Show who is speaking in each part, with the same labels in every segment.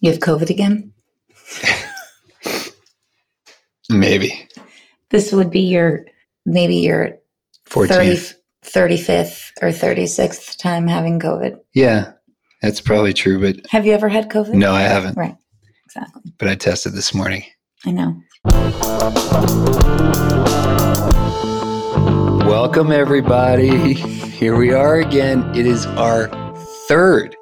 Speaker 1: You have COVID again?
Speaker 2: Maybe.
Speaker 1: This would be your maybe your
Speaker 2: 14th.
Speaker 1: 30, 35th or 36th time having COVID.
Speaker 2: Yeah, that's probably true, but
Speaker 1: Have you ever had COVID?
Speaker 2: no, I haven't.
Speaker 1: Right. Exactly.
Speaker 2: But I tested this morning.
Speaker 1: I know.
Speaker 2: Welcome, everybody. Here we are again. It is our third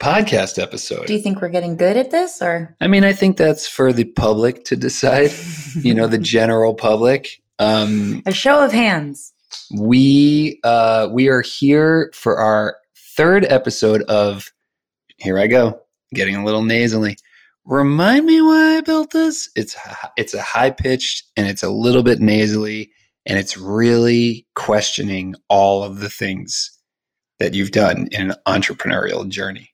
Speaker 2: podcast episode.
Speaker 1: Do you think we're getting good at this or
Speaker 2: I mean, I think that's for the public to decide, you know, the general public. Um,
Speaker 1: a show of hands?
Speaker 2: we uh, we are here for our third episode of here I go getting a little nasally. Remind me why I built this. It's it's a high pitched and it's a little bit nasally and it's really questioning all of the things that you've done in an entrepreneurial journey.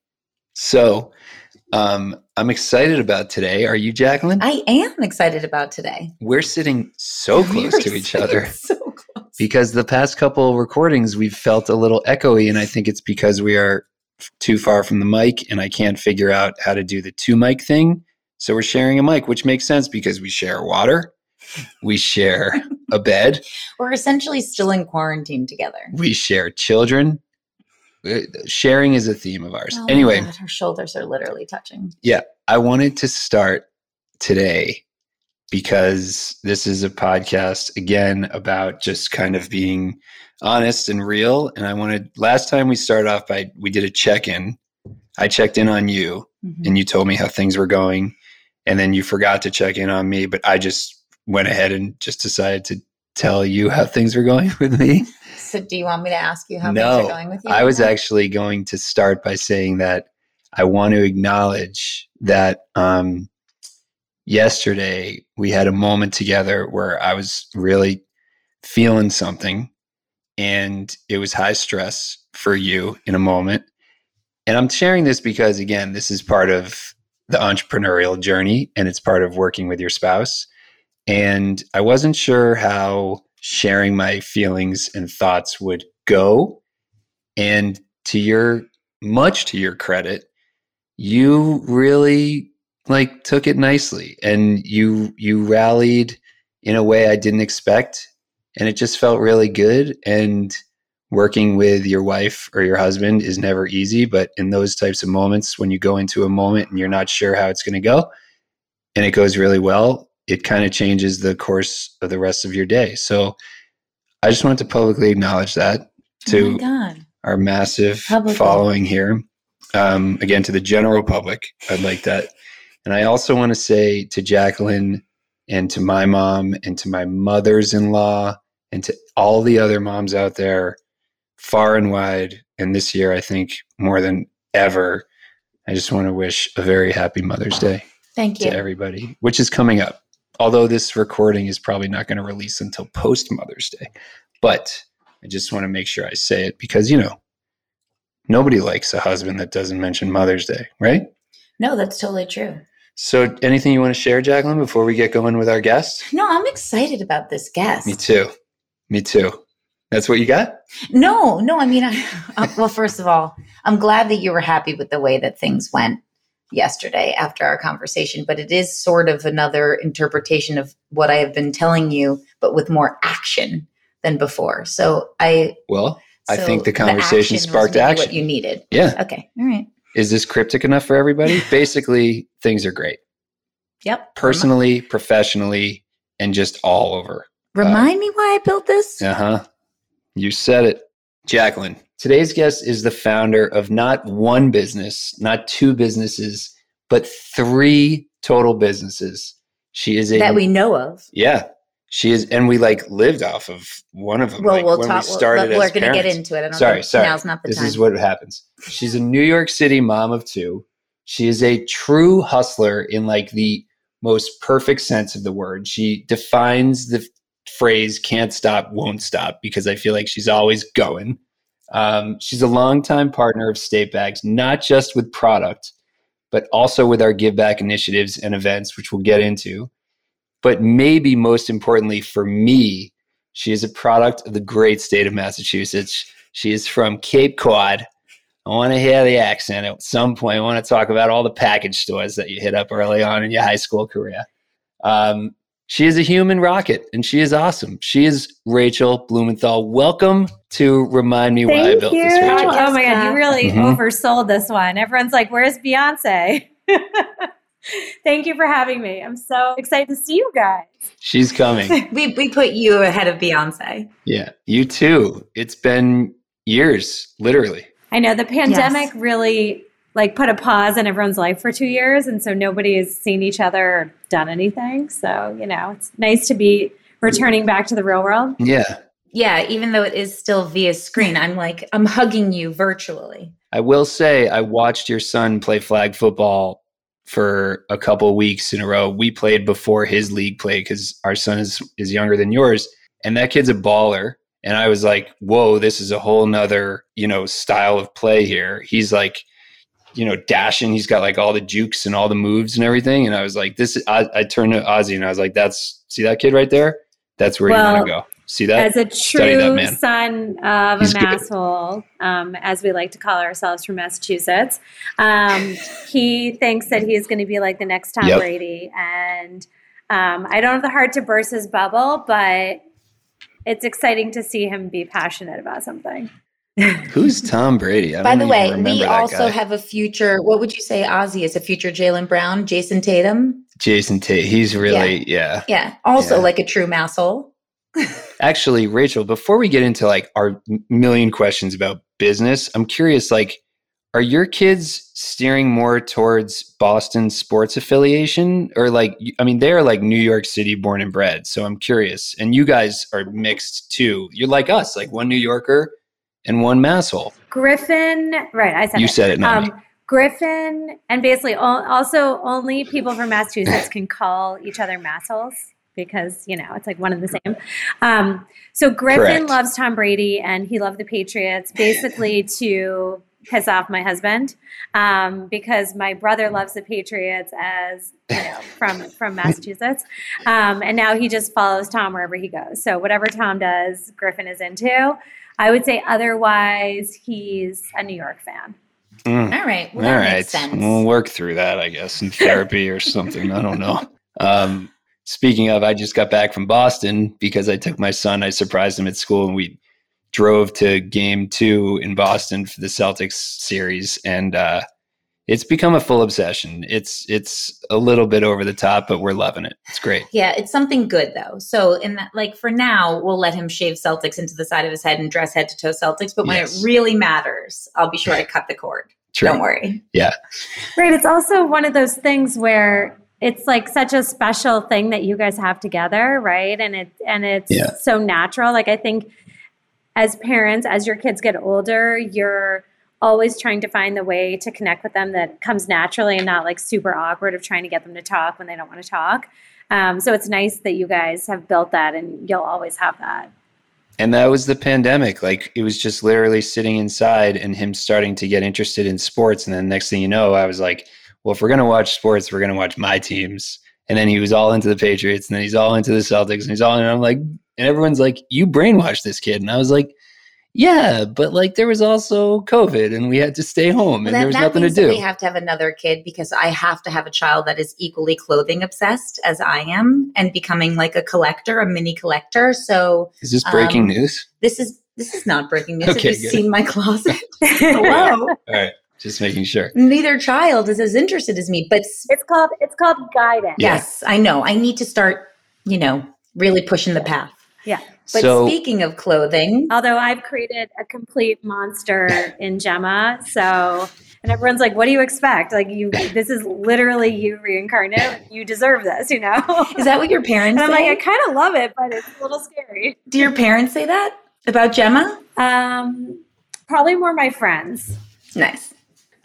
Speaker 2: So um, I'm excited about today. Are you, Jacqueline?
Speaker 1: I am excited about today.
Speaker 2: We're sitting so close
Speaker 1: We're
Speaker 2: to each other
Speaker 1: So close.
Speaker 2: because the past couple recordings we've felt a little echoey and i think it's because we are too far from the mic and i can't figure out how to do the two mic thing so we're sharing a mic which makes sense because we share water we share a bed
Speaker 1: We're essentially still in quarantine together.
Speaker 2: we share children sharing is a theme of ours
Speaker 1: Oh
Speaker 2: anyway
Speaker 1: God, our shoulders are literally touching.
Speaker 2: Yeah, I wanted to start today because this is a podcast again about just kind of being honest and real. And I wanted last time we started off by we did a check in. I checked in on you
Speaker 1: Mhm.
Speaker 2: and you told me how things were going. And then you forgot to check in on me, but I just went ahead and just decided to tell you how things were going with me.
Speaker 1: So, do you want me to ask you how
Speaker 2: No,
Speaker 1: things are going with you?
Speaker 2: I was actually going to start by saying that I want to acknowledge that um, yesterday we had a moment together where I was really feeling something and it was high stress for you in a moment. And I'm sharing this because, again, this is part of the entrepreneurial journey and it's part of working with your spouse. And I wasn't sure how sharing my feelings and thoughts would go. And to your, much to your credit, you really like took it nicely. And you you rallied in a way I didn't expect. And it just felt really good. And working with your wife or your husband is never easy. But in those types of moments when you go into a moment and you're not sure how it's going to go and it goes really well it kind of changes the course of the rest of your day so i just wanted to publicly acknowledge that
Speaker 1: Oh
Speaker 2: to
Speaker 1: God.
Speaker 2: our massive following here. Um, again, to the general public, I'd like that. And I also want to say to Jacqueline and to my mom and to my mothers in law and to all the other moms out there, far and wide, and this year, I think more than ever, I just want to wish a very happy Mother's Day
Speaker 1: Thank you.
Speaker 2: to everybody, which is coming up. Although this recording is probably not going to release until post Mother's Day. But I just want to make sure I say it because, you know, nobody likes a husband that doesn't mention Mother's Day, right?
Speaker 1: No, that's totally true.
Speaker 2: So, anything you want to share, Jacqueline, before we get going with our guest?
Speaker 1: No, I'm excited about this guest.
Speaker 2: Me too. Me too. That's what you got?
Speaker 1: No, no, I mean, I, well, first of all, I'm glad that you were happy with the way that things went yesterday after our conversation, but it is sort of another interpretation of what I have been telling you, but with more action than before. So I,
Speaker 2: Well, I think the conversation
Speaker 1: action was
Speaker 2: sparked action.
Speaker 1: What you needed.
Speaker 2: yeah.
Speaker 1: Okay. All right.
Speaker 2: Is this cryptic enough for everybody? Basically, things are great.
Speaker 1: Yep.
Speaker 2: Personally, professionally, and just all over.
Speaker 1: Remind me why I built this.
Speaker 2: Uh huh. You said it. Jacqueline, today's guest is the founder of not one business, not two businesses, but three total businesses. She is a
Speaker 1: that we know of.
Speaker 2: yeah. She is, and we like lived off of one of them.
Speaker 1: Well,
Speaker 2: like,
Speaker 1: we'll talk.
Speaker 2: We
Speaker 1: we're going to get into it. I don't
Speaker 2: Sorry, sorry.
Speaker 1: Now's not the
Speaker 2: This
Speaker 1: time.
Speaker 2: is what happens. She's a New York City mom of two. She is a true hustler in like the most perfect sense of the word. She defines the phrase can't stop, won't stop because I feel like she's always going. Um, she's a longtime partner of State Bags, not just with product, but also with our give back initiatives and events, which we'll get into. But maybe most importantly for me, she is a product of the great state of Massachusetts. She is from Cape Cod, I want to hear the accent at some point. I want to talk about all the package stores that you hit up early on in your high school career. Um, she is a human rocket and she is awesome. She is Rachel Blumenthal. Welcome to Remind Me Why I Built
Speaker 3: you.
Speaker 2: This. Rachel.
Speaker 3: Oh my God, you really
Speaker 2: Mhm.
Speaker 3: oversold this one. Everyone's like, where's Beyonce? Thank you for having me. I'm so excited to see you guys.
Speaker 2: She's coming.
Speaker 1: We we put you ahead of Beyonce.
Speaker 2: yeah, you too. It's been years, literally.
Speaker 3: I know the pandemic really like put a pause in everyone's life for two years, and so nobody has seen each other or done anything. So you know, it's nice to be returning back to the real world.
Speaker 2: Yeah.
Speaker 1: Yeah, even though it is still via screen, I'm like I'm hugging you virtually.
Speaker 2: I will say I watched your son play flag football for a couple weeks in a row. We played before his league play because our son is is younger than yours, and that kid's a baller. And I was like, "Whoa, this is a whole nother you know style of play here." He's like, you know, dashing. He's got like all the jukes and all the moves and everything. And I was like, "This." I, I turned to Ozzy and I was like, "That's see that kid right there? That's where you want to go. See that?"
Speaker 3: As a
Speaker 2: Study that
Speaker 3: true son of
Speaker 2: He's
Speaker 3: a
Speaker 2: good.
Speaker 3: masshole, um, as we like to call ourselves from Massachusetts, um, he thinks that he's going to be like the next Tom
Speaker 2: Yep.
Speaker 3: Brady. And um, I don't have the heart to burst his bubble, but it's exciting to see him be passionate about something.
Speaker 2: Who's Tom Brady? I
Speaker 1: By
Speaker 2: don't
Speaker 1: the way, we also
Speaker 2: guy.
Speaker 1: have a future. What would you say, Ozzy is a future Jaylen Brown, Jayson Tatum?
Speaker 2: Jason Tate. He's really yeah.
Speaker 1: Yeah, also
Speaker 2: Yeah.
Speaker 1: like a true masshole.
Speaker 2: Actually, Rachel, before we get into like our million questions about business, I'm curious like are your kids steering more towards Boston sports affiliation or like I mean they're like New York City born and bred. So I'm curious. And you guys are mixed too. You're like us, like one New Yorker and one masshole.
Speaker 3: Griffin, right? I said
Speaker 2: You
Speaker 3: it.
Speaker 2: said it, not me.
Speaker 3: Um, Griffin, and basically al- also only people from Massachusetts can call each other massholes because you know it's like one and the same. Um, so Griffin
Speaker 2: Correct.
Speaker 3: loves Tom Brady and he loved the Patriots basically to piss off my husband um, because my brother loves the Patriots as you know from from Massachusetts, um, and now he just follows Tom wherever he goes. So whatever Tom does, Griffin is into. I would say otherwise, he's a New York fan.
Speaker 2: Mm.
Speaker 1: All right, well
Speaker 2: All
Speaker 1: that
Speaker 2: right.
Speaker 1: makes sense.
Speaker 2: We'll work through that, I guess, in therapy or something. I don't know. Um, speaking of, I just got back from Boston because I took my son. I surprised him at school, and we drove to Game Two in Boston for the Celtics series, and uh, it's become a full obsession. It's it's a little bit over the top, but we're loving it. It's great.
Speaker 1: Yeah, it's something good though. So in that, like for now, we'll let him shave Celtics into the side of his head and dress head to toe Celtics. But when
Speaker 2: Yes.
Speaker 1: it really matters, I'll be sure to cut the cord.
Speaker 2: True.
Speaker 1: Don't worry. Yeah.
Speaker 3: Right. It's also one of those things where it's like such a special thing that you guys have together, right? And it and it's
Speaker 2: Yeah.
Speaker 3: so natural. Like I think as parents, as your kids get older, you're always trying to find the way to connect with them that comes naturally and not like super awkward of trying to get them to talk when they don't want to talk. Um, so it's nice that you guys have built that and you'll always have that.
Speaker 2: And that was the pandemic. Like it was just literally sitting inside and him starting to get interested in sports. And then next thing you know, I was like, well, if we're going to watch sports, we're going to watch my teams. And then he was all into the Patriots and then he's all into the Celtics and he's all, and I'm like, and everyone's like, you brainwashed this kid. And I was like, yeah, but like there was also COVID and we had to stay home and
Speaker 1: Well,
Speaker 2: there was nothing to do.
Speaker 1: we have to have another kid because I have to have a child that is equally clothing obsessed as I am and becoming like a collector, a mini collector. So
Speaker 2: Is this breaking
Speaker 1: um,
Speaker 2: news?
Speaker 1: this is this is not breaking news.
Speaker 2: Okay,
Speaker 1: have you
Speaker 2: good.
Speaker 1: seen my closet? Hello.
Speaker 2: All right. Just making sure.
Speaker 1: Neither child is as interested as me, but
Speaker 3: It's called it's called guidance.
Speaker 2: Yeah.
Speaker 1: yes, I know. I need to start, you know, really pushing the path.
Speaker 3: Yeah.
Speaker 1: But
Speaker 2: so
Speaker 1: speaking of clothing,
Speaker 3: Although I've created a complete monster in Gemma, so and everyone's like, "What do you expect? Like you, this is literally you reincarnate. You deserve this, you know."
Speaker 1: is that what your parents
Speaker 3: and I'm
Speaker 1: say?
Speaker 3: like, I kind of love it, but it's a little scary.
Speaker 1: Do your parents say that about Gemma?
Speaker 3: Um, probably more my friends.
Speaker 1: Nice.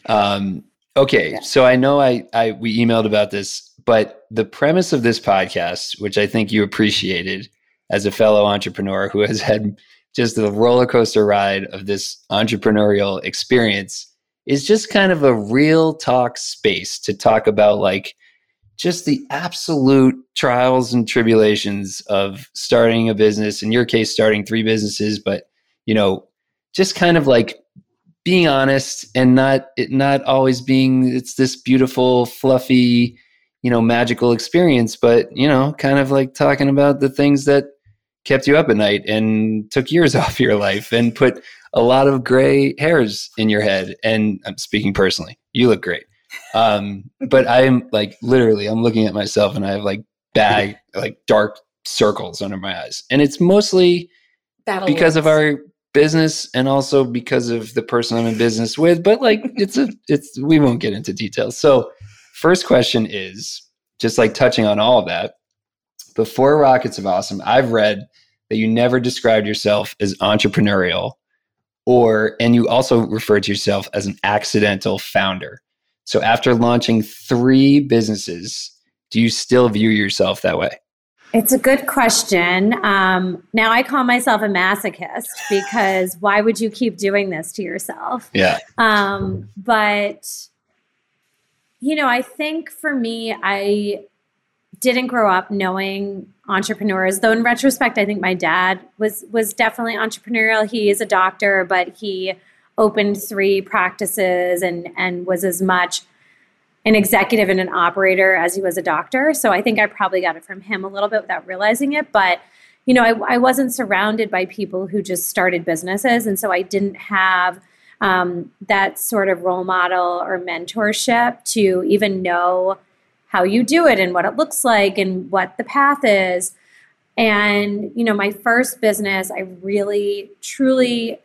Speaker 2: Um, okay,
Speaker 3: Yeah.
Speaker 2: so I know I, I we emailed about this, but the premise of this podcast, which I think you appreciated as a fellow entrepreneur who has had just the roller coaster ride of this entrepreneurial experience, is just kind of a real talk space to talk about like just the absolute trials and tribulations of starting a business. In your case, starting three businesses, but you know, just kind of like being honest and not it not always being it's this beautiful fluffy you know magical experience but you know kind of like talking about the things that kept you up at night and took years off your life and put a lot of gray hairs in your head. And i'm speaking personally you look great. Um, but i'm like literally i'm looking at myself and i have like bag like dark circles under my eyes. And it's mostly
Speaker 1: Battle
Speaker 2: because of our business and also because of the person I'm in business with. But like it's a it's we won't get into details. So first question is just like touching on all of that. Before Rockets of Awesome, I've read that you never described yourself as entrepreneurial or and you also referred to yourself as an accidental founder. So after launching three businesses, do you still view yourself that way?
Speaker 3: It's a good question. Um, now I call myself a masochist because why would you keep doing this to yourself?
Speaker 2: Yeah.
Speaker 3: Um, but you know, I think for me, I didn't grow up knowing entrepreneurs. Though in retrospect, I think my dad was was definitely entrepreneurial. He is a doctor, but he opened three practices and and was as much an executive and an operator as he was a doctor. So I think I probably got it from him a little bit without realizing it. But, you know, I, I wasn't surrounded by people who just started businesses. And so I didn't have um, that sort of role model or mentorship to even know how you do it and what it looks like and what the path is. And, you know, my first business, I really, truly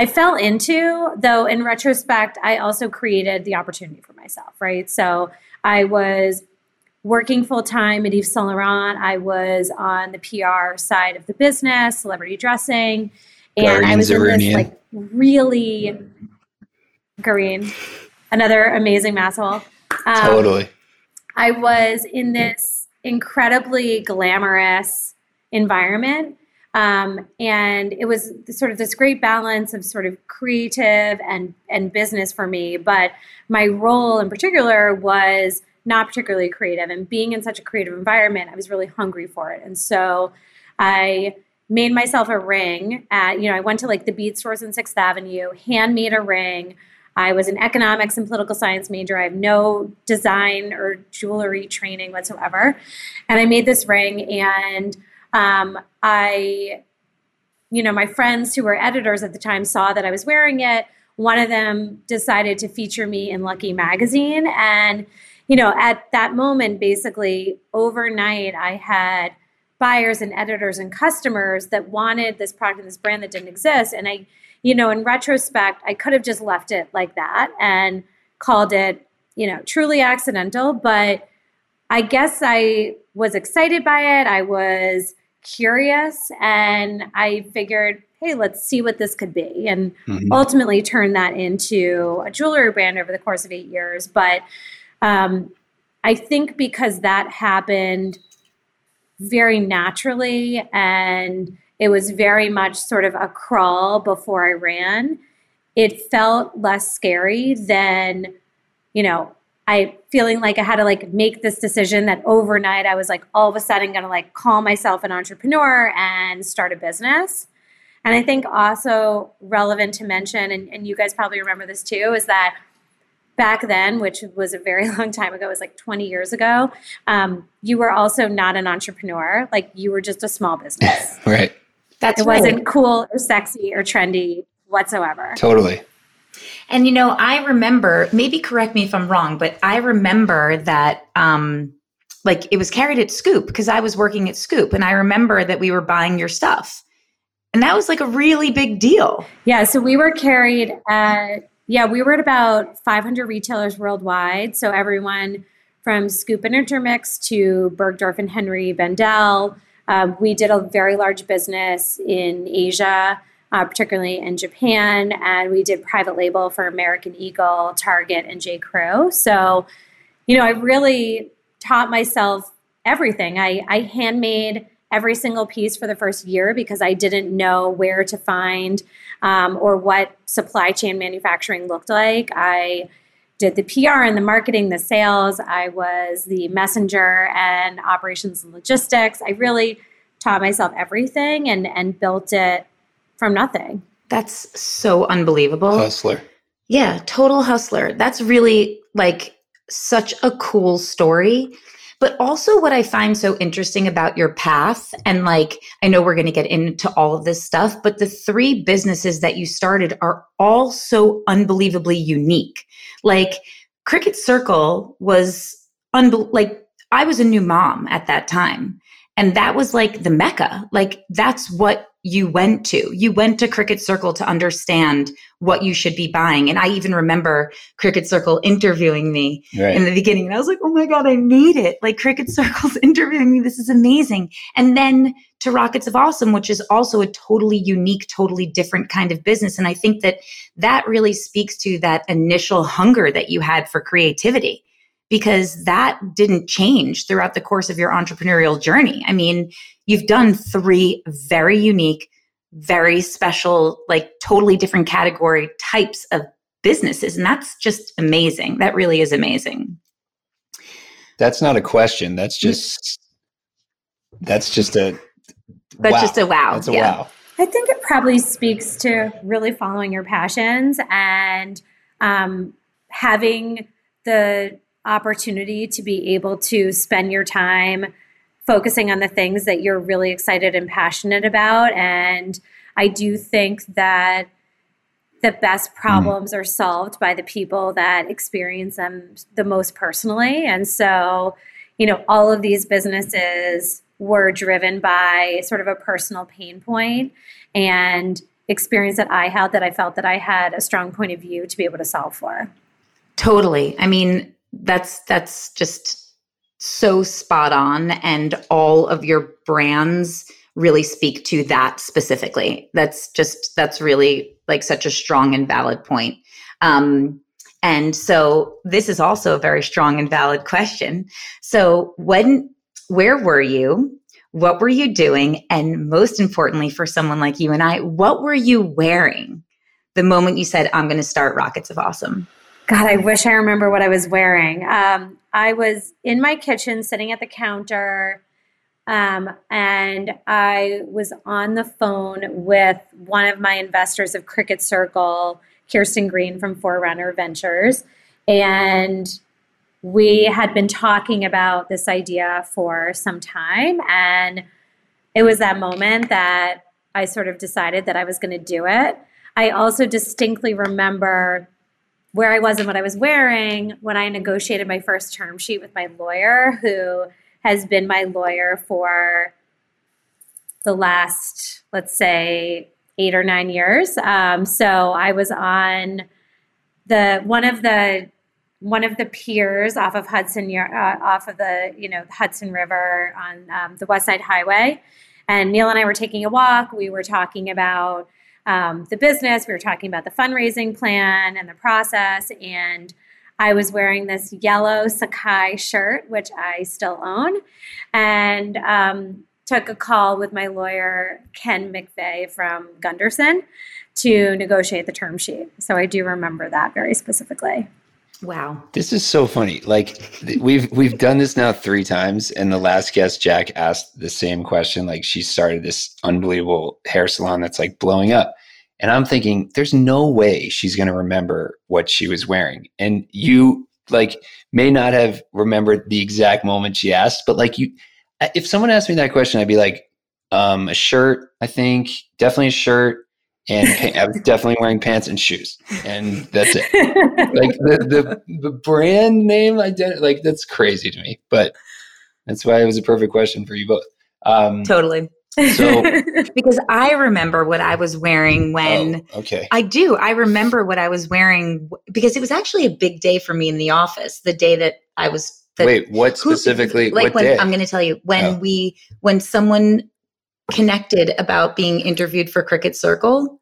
Speaker 3: I fell into, though in retrospect, I also created the opportunity for myself, right? So I was working full time at Yves Saint Laurent. I was on the PR side of the business, celebrity dressing, and
Speaker 2: Guardian
Speaker 3: I was in this like really green, another amazing masshole. Um,
Speaker 2: totally.
Speaker 3: I was in this incredibly glamorous environment. Um, and it was sort of this great balance of sort of creative and, and business for me. But my role in particular was not particularly creative. And being in such a creative environment, I was really hungry for it. And so I made myself a ring at, you know, I went to like the bead stores in Sixth Avenue, handmade a ring. I was an economics and political science major. I have no design or jewelry training whatsoever. And I made this ring and um, I, you know, my friends who were editors at the time saw that I was wearing it. One of them decided to feature me in Lucky Magazine. And, you know, at that moment, basically overnight, I had buyers and editors and customers that wanted this product and this brand that didn't exist. And I, you know, in retrospect, I could have just left it like that and called it, you know, truly accidental. But I guess I was excited by it. I was curious and I figured, hey, let's see what this could be. And
Speaker 2: Mhm.
Speaker 3: ultimately turned that into a jewelry brand over the course of eight years. But um, I think because that happened very naturally and it was very much sort of a crawl before I ran, it felt less scary than, you know, I feeling like I had to like make this decision that overnight I was like all of a sudden going to like call myself an entrepreneur and start a business. And I think also relevant to mention, and, and you guys probably remember this too, is that back then, which was a very long time ago, it was like 20 years ago, um, you were also not an entrepreneur. Like you were just a small business.
Speaker 2: Right.
Speaker 1: That's
Speaker 3: it
Speaker 1: right.
Speaker 3: wasn't cool or sexy or trendy whatsoever.
Speaker 2: Totally.
Speaker 1: And you know, I remember, maybe correct me if I'm wrong, but I remember that um like it was carried at Scoop because I was working at Scoop and I remember that we were buying your stuff. And that was like a really big deal.
Speaker 3: Yeah, so we were carried at yeah, we were at about 500 retailers worldwide. So everyone from Scoop and Intermix to Bergdorf and Henry Bendel. Um, we did a very large business in Asia, uh, particularly in Japan, and we did private label for American Eagle, Target, and J. Crew. So, you know, I really taught myself everything. I, I handmade every single piece for the first year because I didn't know where to find um, or what supply chain manufacturing looked like. I did the PR and the marketing, the sales. I was the messenger and operations and logistics. I really taught myself everything and and built it from nothing.
Speaker 1: That's so unbelievable.
Speaker 2: Hustler.
Speaker 1: Yeah, total hustler. That's really like such a cool story. But also, what I find so interesting about your path, and like, I know we're going to get into all of this stuff, but the three businesses that you started are all so unbelievably unique. Like, Cricket Circle was unbe- like, I was a new mom at that time. And that was like the mecca. Like, that's what you went to. You went to Cricket Circle to understand what you should be buying. And I even remember Cricket Circle interviewing me right. in the beginning. And I was like, oh my God, I need it. Like Cricket Circle's interviewing me. This is amazing. And then to Rockets of Awesome, which is also a totally unique, totally different kind of business. And I think that that really speaks to that initial hunger that you had for creativity because that didn't change throughout the course of your entrepreneurial journey. I mean, you've done three very unique, very special, like totally different category types of businesses. And that's just amazing. That really is amazing.
Speaker 2: That's not a question. That's just, that's just a,
Speaker 1: that's wow. just a wow.
Speaker 2: That's a yeah. wow.
Speaker 3: I think it probably speaks to really following your passions and um, having the opportunity to be able to spend your time focusing on the things that you're really excited and passionate about. And I do think that the best mm-hmm. problems mm. are solved by the people that experience them the most personally. And so, you know, all of these businesses were driven by sort of a personal pain point and experience that I had that I felt that I had a strong point of view to be able to solve for.
Speaker 1: Totally. I mean, that's that's just so spot on and all of your brands really speak to that specifically. That's just that's really like such a strong and valid point. Um, and so this is also a very strong and valid question. So when where were you? What were you doing? And most importantly for someone like you and i what were you wearing the moment you said i'm going to start rockets of awesome
Speaker 3: God, I wish I remember what I was wearing. Um, I was in my kitchen sitting at the counter, um, and I was on the phone with one of my investors of Cricket Circle, Kirsten Green from Forerunner Ventures. And we had been talking about this idea for some time. And it was that moment that I sort of decided that I was going to do it. I also distinctly remember where I was and what I was wearing when I negotiated my first term sheet with my lawyer, who has been my lawyer for the last, let's say, eight or nine years. Um, so I was on the one of the one of the piers off of Hudson, uh, off of the you know Hudson River on um, the West Side Highway, and Neil and I were taking a walk. We were talking about um, the business. We were talking about the fundraising plan and the process. And I was wearing this yellow Sacai shirt, which I still own, and um, took a call with my lawyer, Ken McVeigh from Gunderson, to negotiate the term sheet. So I do remember that very specifically.
Speaker 1: Wow.
Speaker 2: This is so funny. Like we've we've done this now 3 times and the last guest Jacq asked the same question like she started this unbelievable hair salon that's like blowing up. And I'm thinking there's no way she's going to remember what she was wearing. And you like may not have remembered the exact moment she asked, but like you if someone asked me that question I'd be like um a shirt, I think, definitely a shirt and I was definitely wearing pants and shoes, and that's it. like the, the the brand name identity, like that's crazy to me. But that's why it was a perfect question for you both.
Speaker 1: Um, totally. So, because I remember what I was wearing when.
Speaker 2: Oh, okay.
Speaker 1: I do. I remember what I was wearing because it was actually a big day for me in the office. The day that I was. The,
Speaker 2: Wait, what specifically?
Speaker 1: Who, like
Speaker 2: what
Speaker 1: when
Speaker 2: day?
Speaker 1: I'm going to tell you when oh. we when someone connected about being interviewed for Cricket Circle.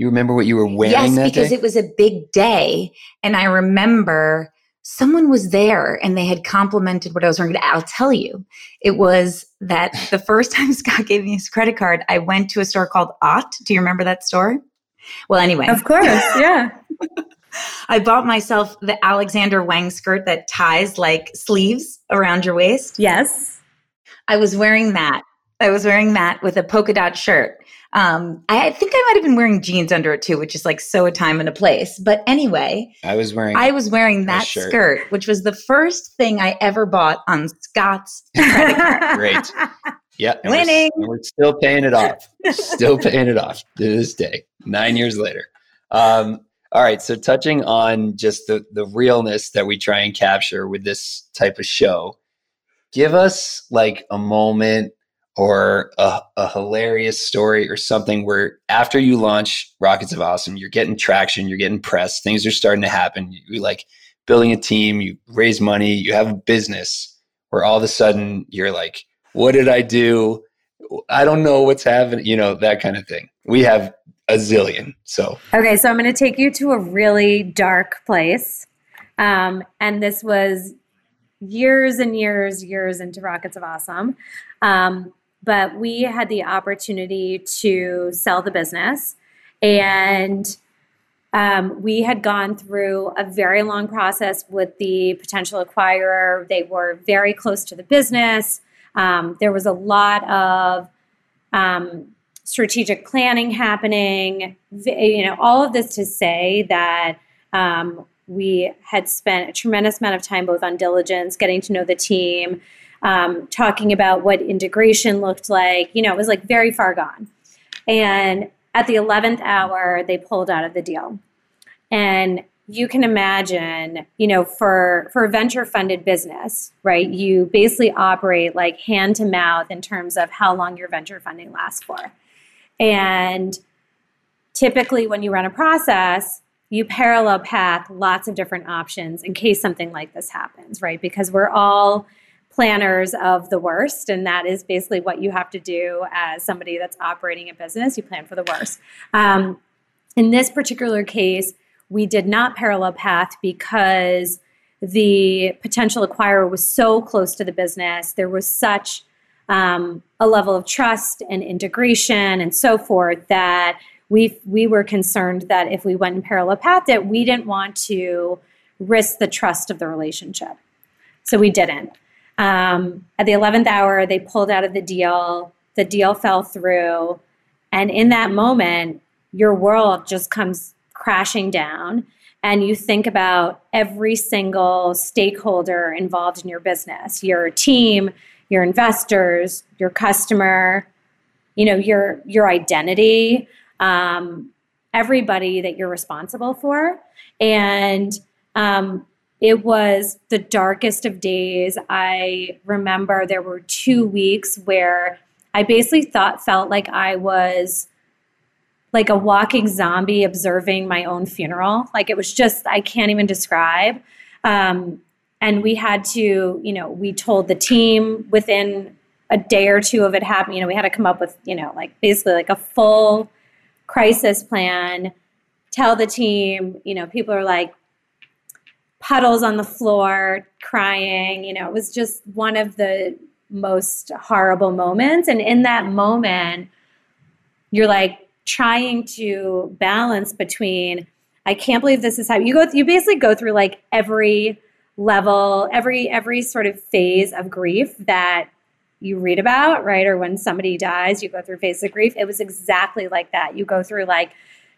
Speaker 2: You remember what you were wearing
Speaker 1: yes, because
Speaker 2: day?
Speaker 1: it was a big day. And I remember someone was there and they had complimented what I was wearing. I'll tell you, it was that the first time Scot gave me his credit card, I went to a store called Otte. Do you remember that store? Well, anyway.
Speaker 3: Of course, yeah.
Speaker 1: I bought myself the Alexander Wang skirt that ties like sleeves around your waist.
Speaker 3: Yes.
Speaker 1: I was wearing that I was wearing that with a polka dot shirt. Um, I think I might have been wearing jeans under it too, which is like so a time and a place. But anyway,
Speaker 2: I was wearing
Speaker 1: I was wearing that skirt, which was the first thing I ever bought on Scot's credit card.
Speaker 2: Great. Yeah. and we're
Speaker 1: Winning.
Speaker 2: we're still paying it off. still paying it off to this day, nine years later. Um, all right. So touching on just the the realness that we try and capture with this type of show, give us like a moment or a, a hilarious story or something where after you launch Rockets of Awesome, you're getting traction, you're getting press, things are starting to happen. You, like building a team, you raise money, you have a business where all of a sudden you're like, what did I do? I don't know what's happening, you know, that kind of thing. We have a zillion. So
Speaker 3: Okay, so I'm going to take you to a really dark place. Um, and this was years and years, years into Rockets of Awesome. Um, but we had the opportunity to sell the business. And um, we had gone through a very long process with the potential acquirer. They were very close to the business. Um, there was a lot of um, strategic planning happening. You know, all of this to say that um, we had spent a tremendous amount of time both on diligence, getting to know the team, um, talking about what integration looked like. You know, it was like very far gone. And at the 11th hour, they pulled out of the deal. And you can imagine, you know, for for a venture funded business, right? You basically operate like hand to mouth in terms of how long your venture funding lasts for. And typically when you run a process, you parallel path lots of different options in case something like this happens, right? Because we're all planners of the worst and that is basically what you have to do as somebody that's operating a business you plan for the worst. Um, in this particular case we did not parallel path because the potential acquirer was so close to the business. There was such um, a level of trust and integration and so forth that we we were concerned that if we went in parallel path it we didn't want to risk the trust of the relationship. So we didn't um, at the 11th hour, they pulled out of the deal. The deal fell through. And in that moment, your world just comes crashing down. And you think about every single stakeholder involved in your business your team, your investors, your customer, you know, your, your identity, um, everybody that you're responsible for. And um, it was the darkest of days. I remember there were two weeks where I basically thought, felt like I was like a walking zombie observing my own funeral. Like it was just, I can't even describe. Um, and we had to, you know, we told the team within a day or two of it happening, you know, we had to come up with, you know, like basically like a full crisis plan, tell the team, you know, people are like, puddles on the floor, crying. You know, it was just one of the most horrible moments. And in that moment, you're like trying to balance between, I can't believe this is how you go. You basically go through like every level, every every sort of phase of grief that you read about, right? Or when somebody dies, you go through phase of grief. It was exactly like that. You go through like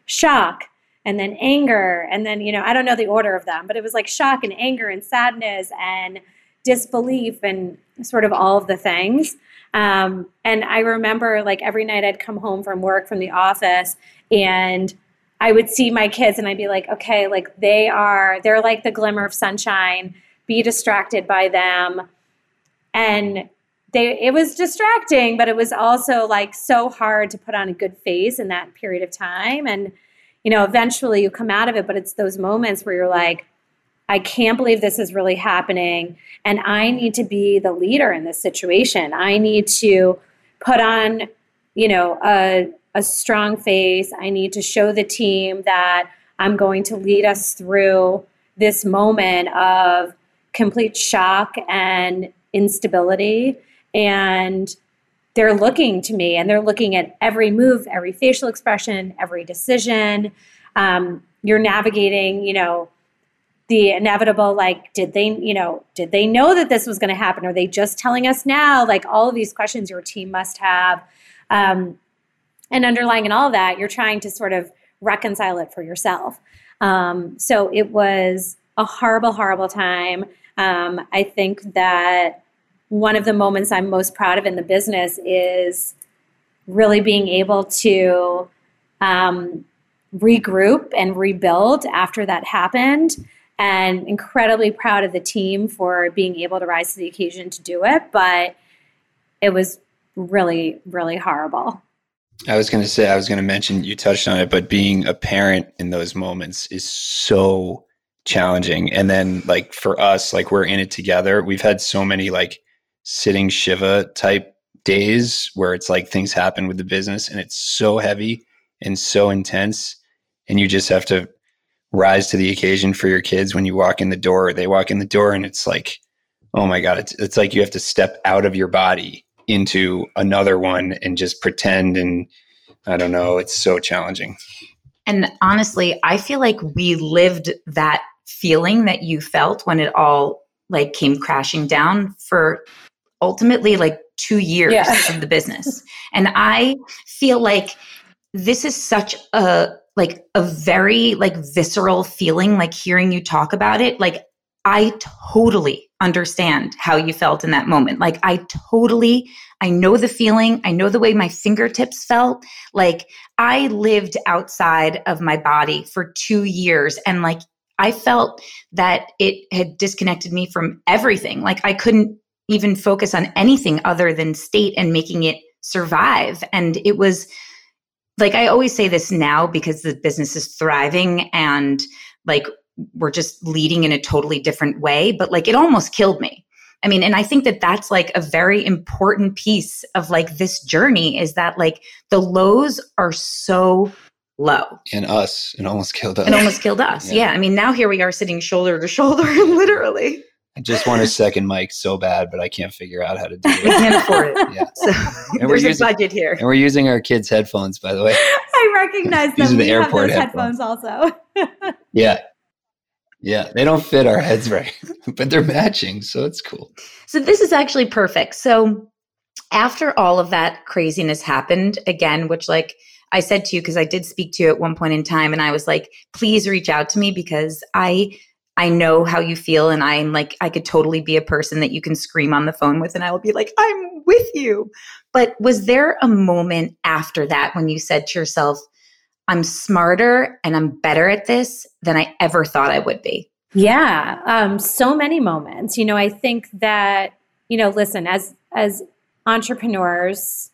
Speaker 3: shock, and then anger and then you know i don't know the order of them but it was like shock and anger and sadness and disbelief and sort of all of the things. Um, and i remember like every night i'd come home from work from the office and i would see my kids and i'd be like okay like they are they're like the glimmer of sunshine. Be distracted by them. And they it was distracting but it was also like so hard to put on a good face in that period of time. And you know, eventually you come out of it, but it's those moments where you're like, I can't believe this is really happening. And I need to be the leader in this situation. I need to put on, you know, a, a strong face. I need to show the team that I'm going to lead us through this moment of complete shock and instability. And they're looking to me and they're looking at every move, every facial expression, every decision. Um, you're navigating, you know, the inevitable like did they you know did they know that this was going to happen? Are they just telling us now? Like all of these questions your team must have. Um, and underlying in all of that you're trying to sort of reconcile it for yourself. Um, so it was a horrible horrible time. Um, i think that one of the moments i'm most proud of in the business is really being able to um, regroup and rebuild after that happened and incredibly proud of the team for being able to rise to the occasion to do it but it was really really horrible.
Speaker 2: I was going to say i was going to mention you touched on it but being a parent in those moments is so challenging. And then like for us like we're in it together. We've had so many like sitting shiva type days where it's like things happen with the business and it's so heavy and so intense and you just have to rise to the occasion for your kids when you walk in the door. They walk in the door and it's like oh my god it's, it's like you have to step out of your body into another one and just pretend and i don't know it's so challenging.
Speaker 1: And honestly i feel like we lived that feeling that you felt when it all like came crashing down for ultimately like two years yeah. of the business. And i feel like this is such a like a very like visceral feeling like hearing you talk about it. Like i totally understand how you felt in that moment. Like i totally i know the feeling. I know the way my fingertips felt. Like i lived outside of my body for 2 years and like i felt that it had disconnected me from everything. Like i couldn't even focus on anything other than state and making it survive and it was like I always say this now because the business is thriving and like we're just leading in a totally different way, but like it almost killed me. I mean, and I think that that's like a very important piece of like this journey is that like the lows are so low.
Speaker 2: And us, it almost killed us.
Speaker 1: It almost killed us. yeah. yeah. I mean, now here we are sitting shoulder to shoulder, literally.
Speaker 2: I just want a second mic so bad, but I can't figure out how to do it.
Speaker 1: We can't afford it. Yeah. So and there's using, a budget here.
Speaker 2: And we're using our kids' headphones, by the way.
Speaker 3: I recognize them. These are the we airport headphones. headphones also.
Speaker 2: yeah. Yeah. They don't fit our heads right, but they're matching. So it's cool.
Speaker 1: So this is actually perfect. So after all of that craziness happened, again, which like I said to you, because I did speak to you at one point in time, and I was like, please reach out to me because I I know how you feel and I'm like I could totally be a person that you can scream on the phone with and I will be like I'm with you. But was there a moment after that when you said to yourself I'm smarter and I'm better at this than I ever thought I would be?
Speaker 3: Yeah, um so many moments. You know, I think that you know, listen, as as entrepreneurs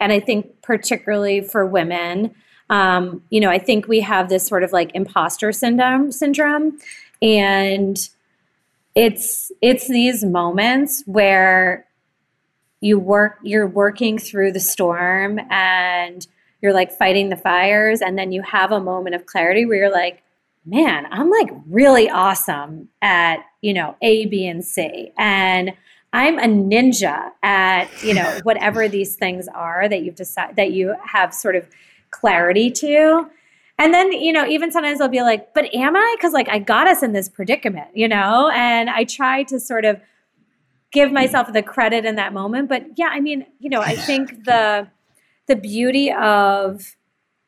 Speaker 3: and I think particularly for women um, you know, I think we have this sort of like imposter syndrome syndrome and it's it's these moments where you work you're working through the storm and you're like fighting the fires and then you have a moment of clarity where you're like man i'm like really awesome at you know a b and c. And i'm a ninja at you know whatever these things are that you've decided that you have sort of clarity to and then, you know, even sometimes I'll be like, but am I? Because like I got us in this predicament, you know? And I try to sort of give myself the credit in that moment. But yeah, I mean, you know, I think the the beauty of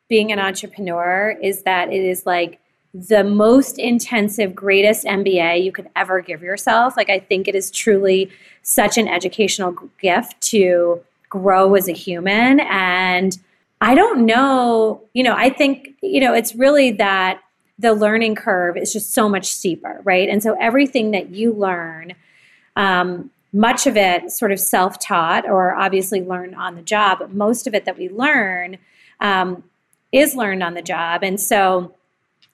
Speaker 3: being an entrepreneur is that it is like the most intensive, greatest MBA you could ever give yourself. Like, I think it is truly such an educational gift to grow as a human and I don't know, you know, I think, you know, it's really that the learning curve is just so much steeper, right? And so everything that you learn, um, much of it sort of self taught or obviously learned on the job, but most of it that we learn um, is learned on the job. And so,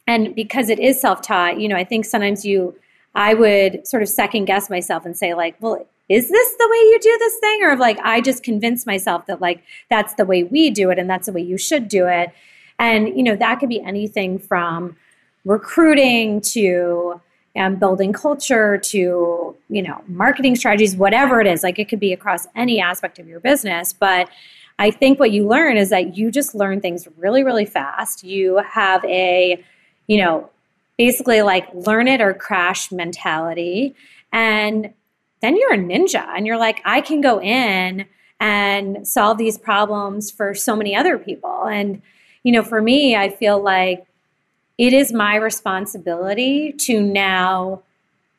Speaker 3: and because it is self taught, you know, I think sometimes you, I would sort of second guess myself and say, like, well, is this the way you do this thing? Or of like, I just convinced myself that like that's the way we do it and that's the way you should do it. And, you know, that could be anything from recruiting to um, building culture to, you know, marketing strategies, whatever it is. Like it could be across any aspect of your business. But I think what you learn is that you just learn things really, really fast. You have a, you know, basically like learn it or crash mentality. And then you're a ninja and you're like, I can go in and solve these problems for so many other people. And, you know, for me, I feel like it is my responsibility to now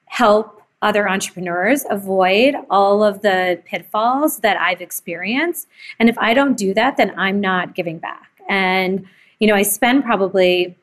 Speaker 3: help other entrepreneurs avoid all of the pitfalls that I've experienced. And if I don't do that, then I'm not giving back. And, you know, I spend probably at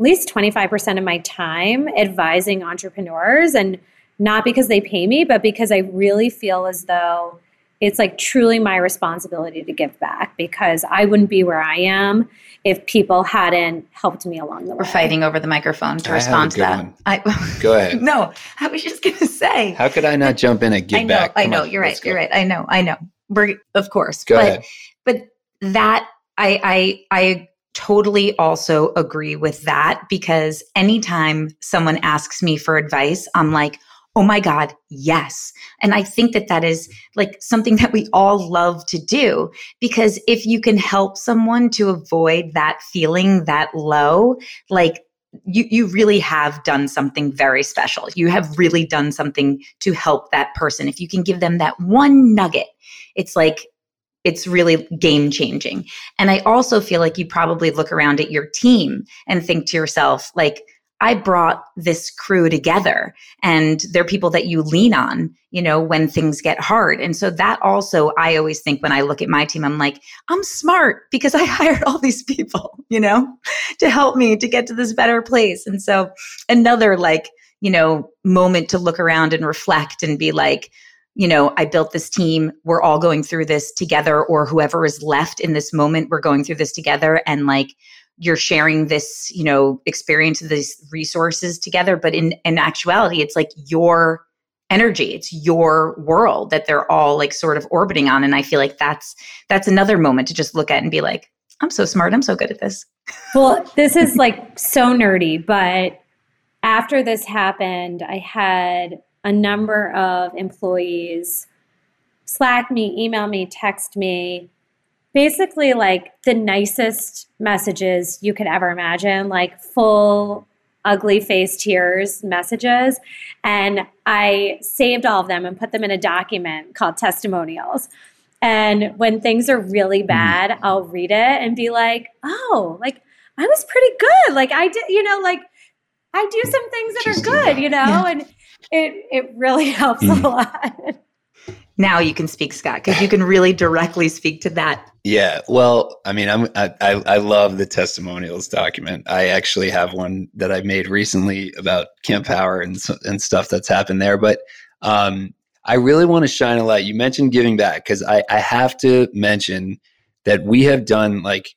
Speaker 3: least 25% of my time advising entrepreneurs and not because they pay me, but because I really feel as though it's like truly my responsibility to give back because I wouldn't be where I am if people hadn't helped me along the way.
Speaker 1: We're fighting over the microphone to I respond to that.
Speaker 2: I, Go ahead.
Speaker 1: no, I was just going to say.
Speaker 2: How could I not jump in and give
Speaker 1: I know,
Speaker 2: back?
Speaker 1: Come I know. On, you're right. You're right. I know. I know. We're of course.
Speaker 2: Go
Speaker 1: but,
Speaker 2: ahead.
Speaker 1: But that I I I totally also agree with that because anytime someone asks me for advice, I'm like, oh my God, yes. And I think that that is like something that we all love to do because if you can help someone to avoid that feeling that low, like you, you really have done something very special. You have really done something to help that person. If you can give them that one nugget, it's like, it's really game changing. And I also feel like you probably look around at your team and think to yourself, like, I brought this crew together and they're people that you lean on, you know, when things get hard. And so that also, I always think when I look at my team, I'm like, I'm smart because I hired all these people, you know, to help me to get to this better place. And so another like, you know, moment to look around and reflect and be like, you know, I built this team. We're all going through this together, or whoever is left in this moment, we're going through this together. And like, you're sharing this you know experience of these resources together but in in actuality it's like your energy it's your world that they're all like sort of orbiting on and i feel like that's that's another moment to just look at and be like i'm so smart i'm so good at this.
Speaker 3: Well this is like so nerdy but after this happened i had a number of employees slack me email me text me basically like the nicest messages you could ever imagine, like full ugly face tears messages. And I saved all of them and put them in a document called testimonials. And when things are really mm-hmm. bad, mm. I'll read it and be like, oh, like I was pretty good. Like I did, you know, like I do some things that are good, you know, and it it really helps mm. a lot
Speaker 1: now you can speak, Scot, because you can really directly speak to that.
Speaker 2: Yeah, well, I mean, I'm I, I, love the testimonials document. I actually have one that I made recently about Camp Power and and stuff that's happened there. But um, I really want to shine a light. You mentioned giving back because I I have to mention that we have done like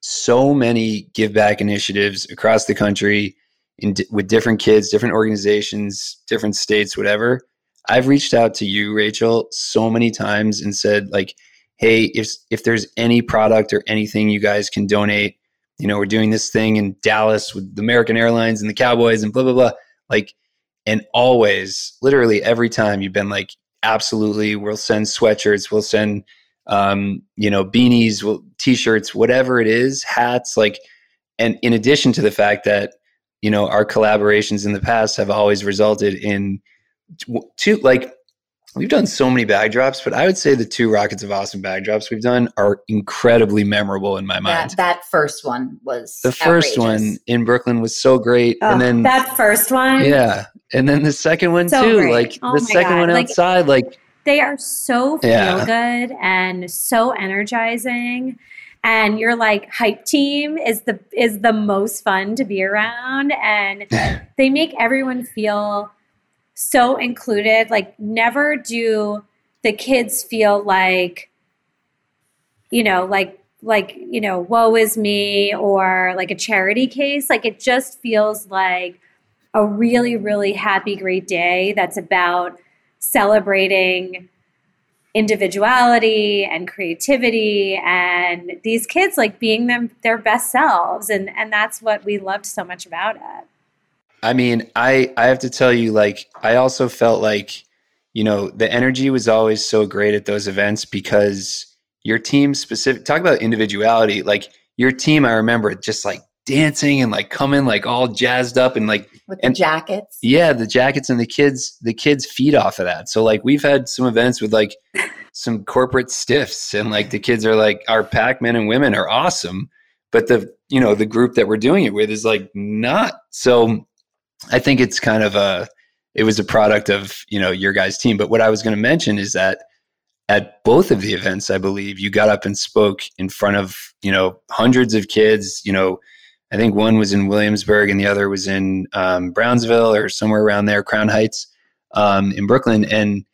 Speaker 2: so many give back initiatives across the country in with different kids, different organizations, different states, whatever I've reached out to you, Rachel, so many times and said, like, hey, if if there's any product or anything you guys can donate, you know, we're doing this thing in Dallas with the American Airlines and the Cowboys and blah blah blah. Like, and always, literally every time you've been like, absolutely, we'll send sweatshirts, we'll send um, you know, beanies, we'll, t-shirts, whatever it is, hats, like, and in addition to the fact that, you know, our collaborations in the past have always resulted in two like we've done so many bag drops, but I would say the two Rockets of Awesome bag drops we've done are incredibly memorable in my mind.
Speaker 1: That, that first one was
Speaker 2: the first one in Brooklyn was so great, oh, and then
Speaker 3: that first one,
Speaker 2: yeah, and then the second one so too. Great. Like oh the second God. one outside, like, like
Speaker 3: they are so feel yeah. good and so energizing and you're like hype team is the is the most fun to be around and they make everyone feel so included. Like, never do the kids feel like, you know, like, like, you know, woe is me or like a charity case. Like, it just feels like a really, really happy, great day that's about celebrating individuality and creativity and these kids like being them their best selves and and that's what we loved so much about it
Speaker 2: I mean, I I have to tell you, like, I also felt like, you know, the energy was always so great at those events because your team specific talk about individuality, like your team, I remember just like dancing and like coming like all jazzed up and like
Speaker 1: with
Speaker 2: and-
Speaker 1: the jackets.
Speaker 2: yeah, the jackets and the kids, the kids feed off of that. So like we've had some events with like some corporate stiffs and like the kids are like our pack men and women are awesome, but the you know the group that we're doing it with is like not. So I think it's kind of a it was a product of you know your guys' team. But what I was going to mention is that at both of the events, I believe you got up and spoke in front of you know hundreds of kids. You know, I think one was in Williamsburg and the other was in um, Brownsville or somewhere around there, Crown Heights um, in Brooklyn. And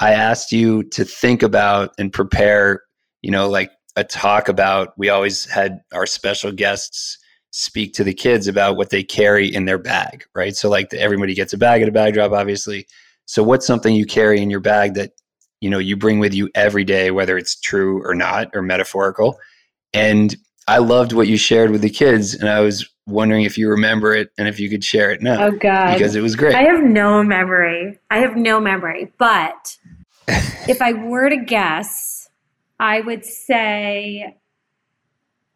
Speaker 2: I asked you to think about and prepare, you know, like a talk about. We always had our special guests speak to the kids about what they carry in their bag, right? So like the, everybody gets a bag at a bag drop, obviously. So what's something you carry in your bag that you know you bring with you every day, whether it's true or not or metaphorical? And I loved what you shared with the kids, and I was wondering if you remember it and if you could share it now
Speaker 3: Oh God.
Speaker 2: because it was great.
Speaker 3: I have no memory. I have no memory. But if I were to guess, I would say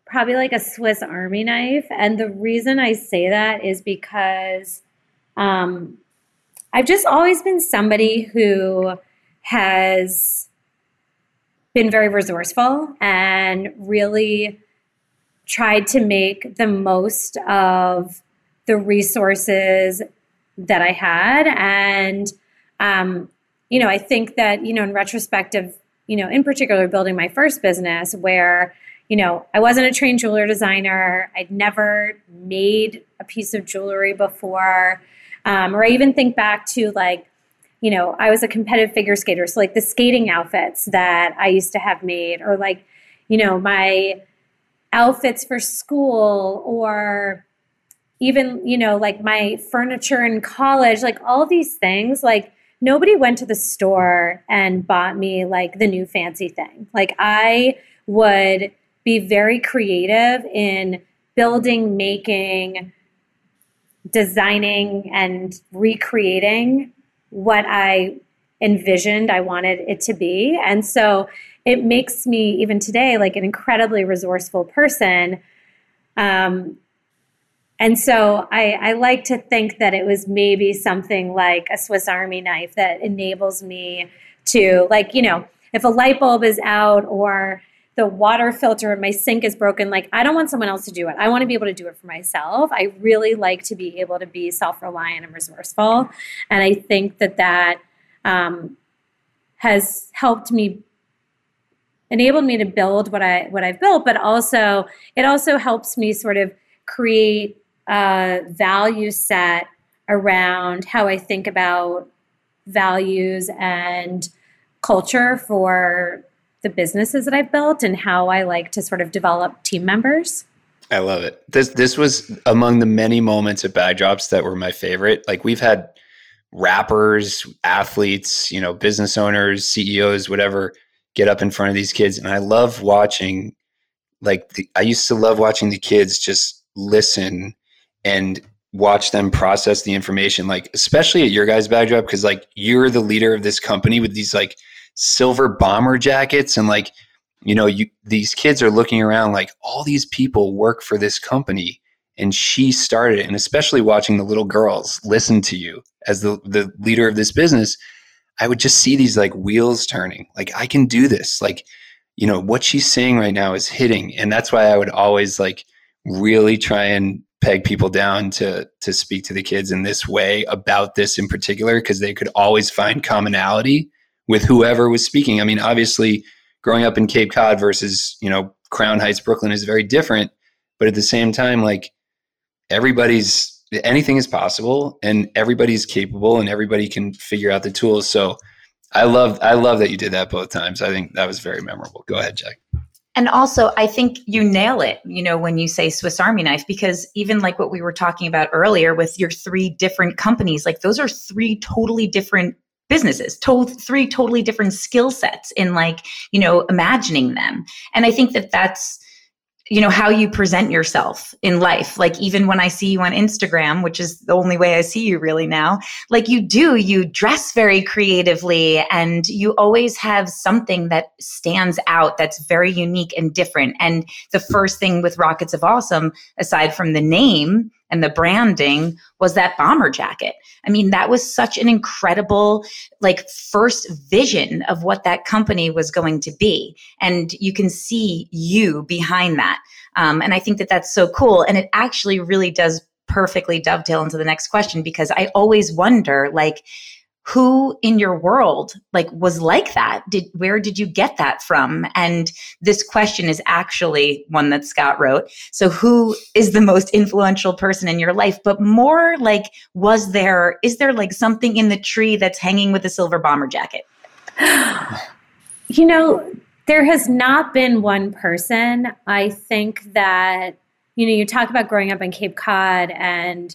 Speaker 3: probably like a Swiss Army knife. And the reason I say that is because um, I've just always been somebody who has been very resourceful and really tried to make the most of the resources that I had. And, um, you know, I think that, you know, in retrospective, you know, in particular, building my first business where, you know, I wasn't a trained jeweler designer, I'd never made a piece of jewelry before. Um, or I even think back to like, you know, I was a competitive figure skater. So, like the skating outfits that I used to have made, or like, you know, my outfits for school, or even, you know, like my furniture in college, like all these things, like nobody went to the store and bought me like the new fancy thing. Like I would be very creative in building, making, designing, and recreating what I envisioned I wanted it to be. And so it makes me, even today, like an incredibly resourceful person. Um, and so I, I like to think that it was maybe something like a Swiss Army knife that enables me to, like, you know, if a light bulb is out or the water filter in my sink is broken, like, I don't want someone else to do it. I want to be able to do it for myself. I really like to be able to be self reliant and resourceful. And I think that that um, has helped me enabled me to build what I what I've built, but also it also helps me sort of create a value set around how I think about values and culture for the businesses that I've built and how I like to sort of develop team members.
Speaker 2: I love it. This this was among the many moments at bag drops that were my favorite. Like we've had rappers, athletes, you know, business owners, CEOs, whatever, get up in front of these kids, and I love watching. Like the, I used to love watching the kids just listen and watch them process the information. Like especially at your guys' bag drop because like you're the leader of this company with these like silver bomber jackets and like you know you these kids are looking around like all these people work for this company and she started it. And especially watching the little girls listen to you as the the leader of this business i would just see these like wheels turning. Like i can do this. Like you know what she's saying right now is hitting. And that's why i would always like really try and peg people down to to speak to the kids in this way about this in particular because they could always find commonality with whoever was speaking i mean obviously growing up in Cape Cod versus, you know, Crown Heights, Brooklyn is very different. But at the same time, like everybody's anything is possible and everybody's capable and everybody can figure out the tools. So I love I love that you did that both times. I think that was very memorable. Go ahead, Jacq.
Speaker 1: And also, I think you nail it, you know, when you say Swiss Army knife, because even like what we were talking about earlier with your three different companies, like those are three totally different businesses, to- three totally different skill sets in like, you know, imagining them. And I think that that's you know how you present yourself in life like even when i see you on instagram which is the only way i see you really now like you do you dress very creatively and you always have something that stands out that's very unique and different and the first thing with rockets of awesome aside from the name and the branding was that bomber jacket. I mean, that was such an incredible, like, first vision of what that company was going to be. And you can see you behind that. Um, and I think that that's so cool. And it actually really does perfectly dovetail into the next question because I always wonder, like, who in your world like was like that? Did where did you get that from? And this question is actually one that scot wrote. So who is the most influential person in your life? But more like was there is there like something in the tree that's hanging with a silver bomber jacket?
Speaker 3: You know there has not been one person. I think that you know you talk about growing up in cape cod and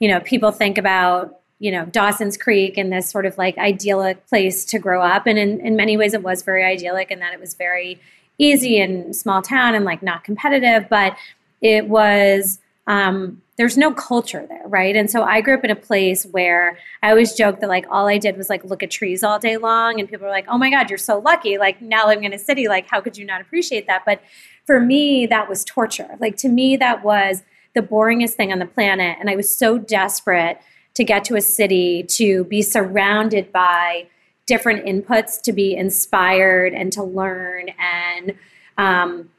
Speaker 3: you know people think about you know dawson's creek and this sort of like idyllic place to grow up. And in, in many ways it was very idyllic and that it was very easy and small town and like not competitive. But it was um, there's no culture there right? And so i grew up in a place where i always joke that like all i did was like look at trees all day long. And people were like oh my god you're so lucky. Like now living in a city. Like how could you not appreciate that? But for me that was torture. Like to me that was the boringest thing on the planet. And i was so desperate to get to a city, to be surrounded by different inputs, to be inspired and to learn and um,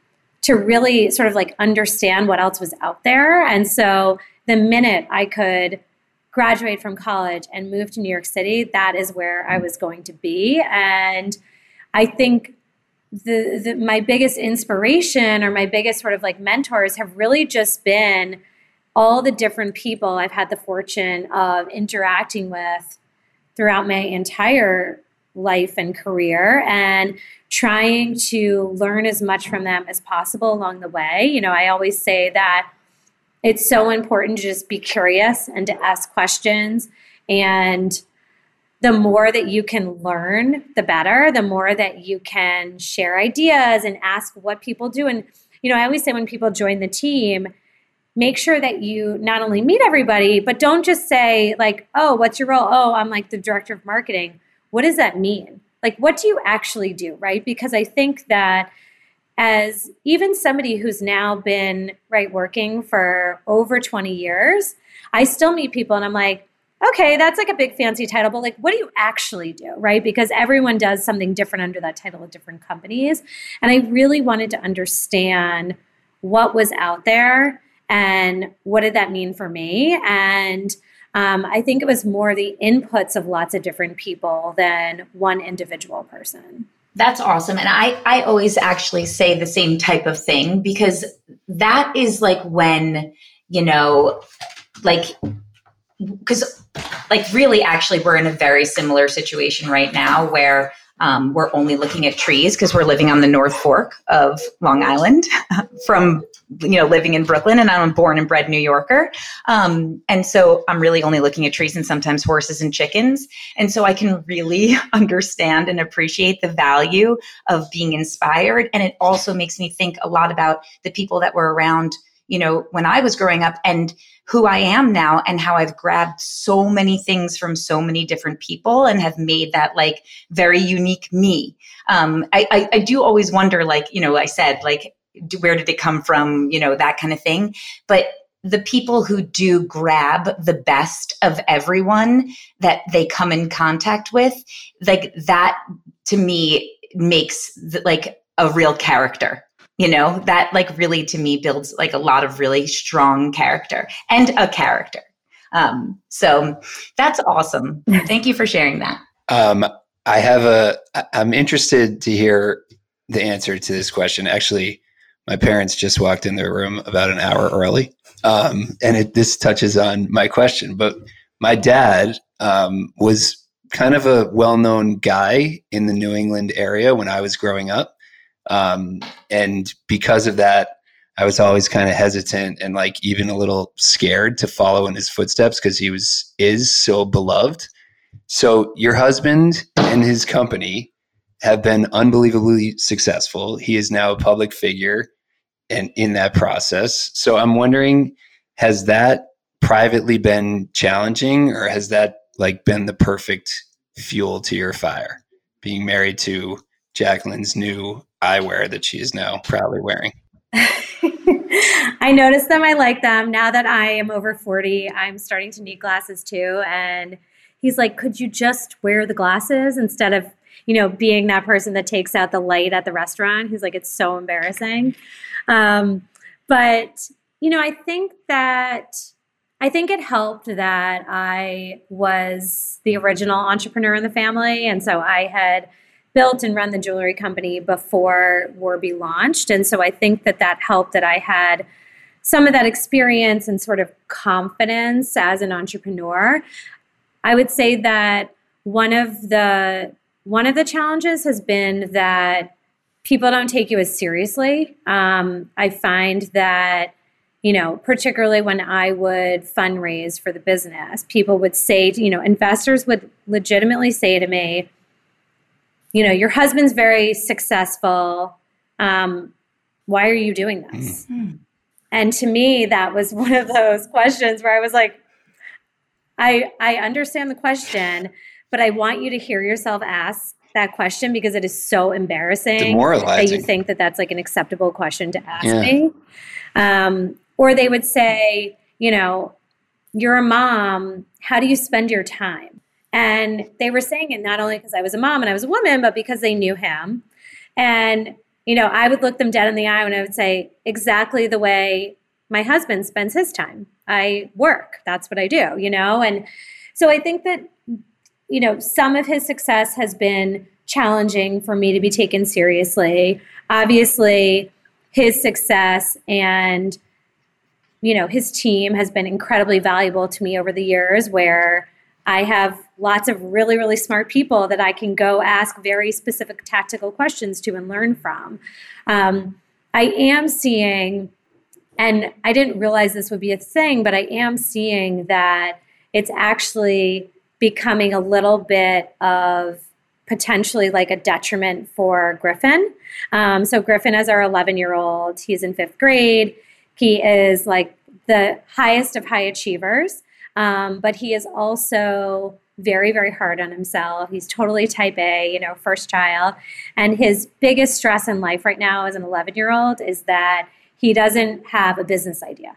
Speaker 3: to really sort of like understand what else was out there. And so the minute I could graduate from college and move to New York City, that is where I was going to be. And I think the, the my biggest inspiration or my biggest sort of like mentors have really just been all the different people I've had the fortune of interacting with throughout my entire life and career and trying to learn as much from them as possible along the way. You know, I always say that it's so important to just be curious and to ask questions. And the more that you can learn, the better, the more that you can share ideas and ask what people do. And, you know, I always say when people join the team, make sure that you not only meet everybody, but don't just say, like, oh, what's your role? Oh, I'm like the director of marketing. What does that mean? Like, what do you actually do, right? Because I think that as even somebody who's now been right working for over 20 years, I still meet people and I'm like, okay, that's like a big fancy title, but like, what do you actually do, right? Because everyone does something different under that title at different companies. And I really wanted to understand what was out there and what did that mean for me? And um, i think it was more the inputs of lots of different people than one individual person.
Speaker 1: That's awesome. And i i always actually say the same type of thing because that is like when you know like because like really actually we're in a very similar situation right now where um, we're only looking at trees because we're living on the North Fork of Long Island from you know living in Brooklyn, and I'm a born and bred New Yorker, um, and so I'm really only looking at trees and sometimes horses and chickens, and so I can really understand and appreciate the value of being inspired, and it also makes me think a lot about the people that were around you know when I was growing up and who I am now and how I've grabbed so many things from so many different people and have made that like very unique me. Um, I, I, I do always wonder, like, you know, I said, like, where did it come from? You know, that kind of thing. But the people who do grab the best of everyone that they come in contact with, like that to me makes the, like a real character you know that like really to me builds like a lot of really strong character and a character. Um so that's awesome. Thank you for sharing that.
Speaker 2: Um i have a i'm interested to hear the answer to this question. Actually my parents just walked in their room about an hour early um and it this touches on my question but my dad um was kind of a well-known guy in the new england area when i was growing up um, and because of that, I was always kind of hesitant and like even a little scared to follow in his footsteps because he was is so beloved. So your husband and his company have been unbelievably successful. He is now a public figure. and in that process. So I'm wondering, has that privately been challenging or has that like been the perfect fuel to your fire? Being married to Jacqueline's new eyewear that she is now proudly wearing.
Speaker 3: I noticed them. I like them. Now that I am over 40, I'm starting to need glasses too. And he's like, could you just wear the glasses instead of, you know, being that person that takes out the light at the restaurant? He's like, it's so embarrassing. Um, but, you know, I think that. I think it helped that I was the original entrepreneur in the family. And so I had built and run the jewelry company before Warby launched. And so I think that that helped that I had some of that experience and sort of confidence as an entrepreneur. I would say that one of the one of the challenges has been that people don't take you as seriously. Um, I find that you know, particularly when I would fundraise for the business, people would say, you know, investors would legitimately say to me, you know, your husband's very successful. Um, why are you doing this? Mm. And to me, that was one of those questions where I was like, I I understand the question, but I want you to hear yourself ask that question because it is so embarrassing that you think that that's like an acceptable question to ask yeah. me. Um, or they would say, you know, you're a mom. How do you spend your time? And they were saying it not only because I was a mom and I was a woman, but because they knew him. And, you know, I would look them dead in the eye and I would say, exactly the way my husband spends his time. I work. That's what I do, you know? And so I think that, you know, some of his success has been challenging for me to be taken seriously. Obviously, his success and, you know, his team has been incredibly valuable to me over the years where I have lots of really, really smart people that I can go ask very specific tactical questions to and learn from. Um, I am seeing and I didn't realize this would be a thing, but I am seeing that it's actually becoming a little bit of potentially like a detriment for Griffin. Um, so Griffin is our 11 year old. He's in fifth grade. He is like the highest of high achievers, um, but he is also very, very hard on himself. He's totally type A, you know, first child. And his biggest stress in life right now as an 11 year old is that he doesn't have a business idea.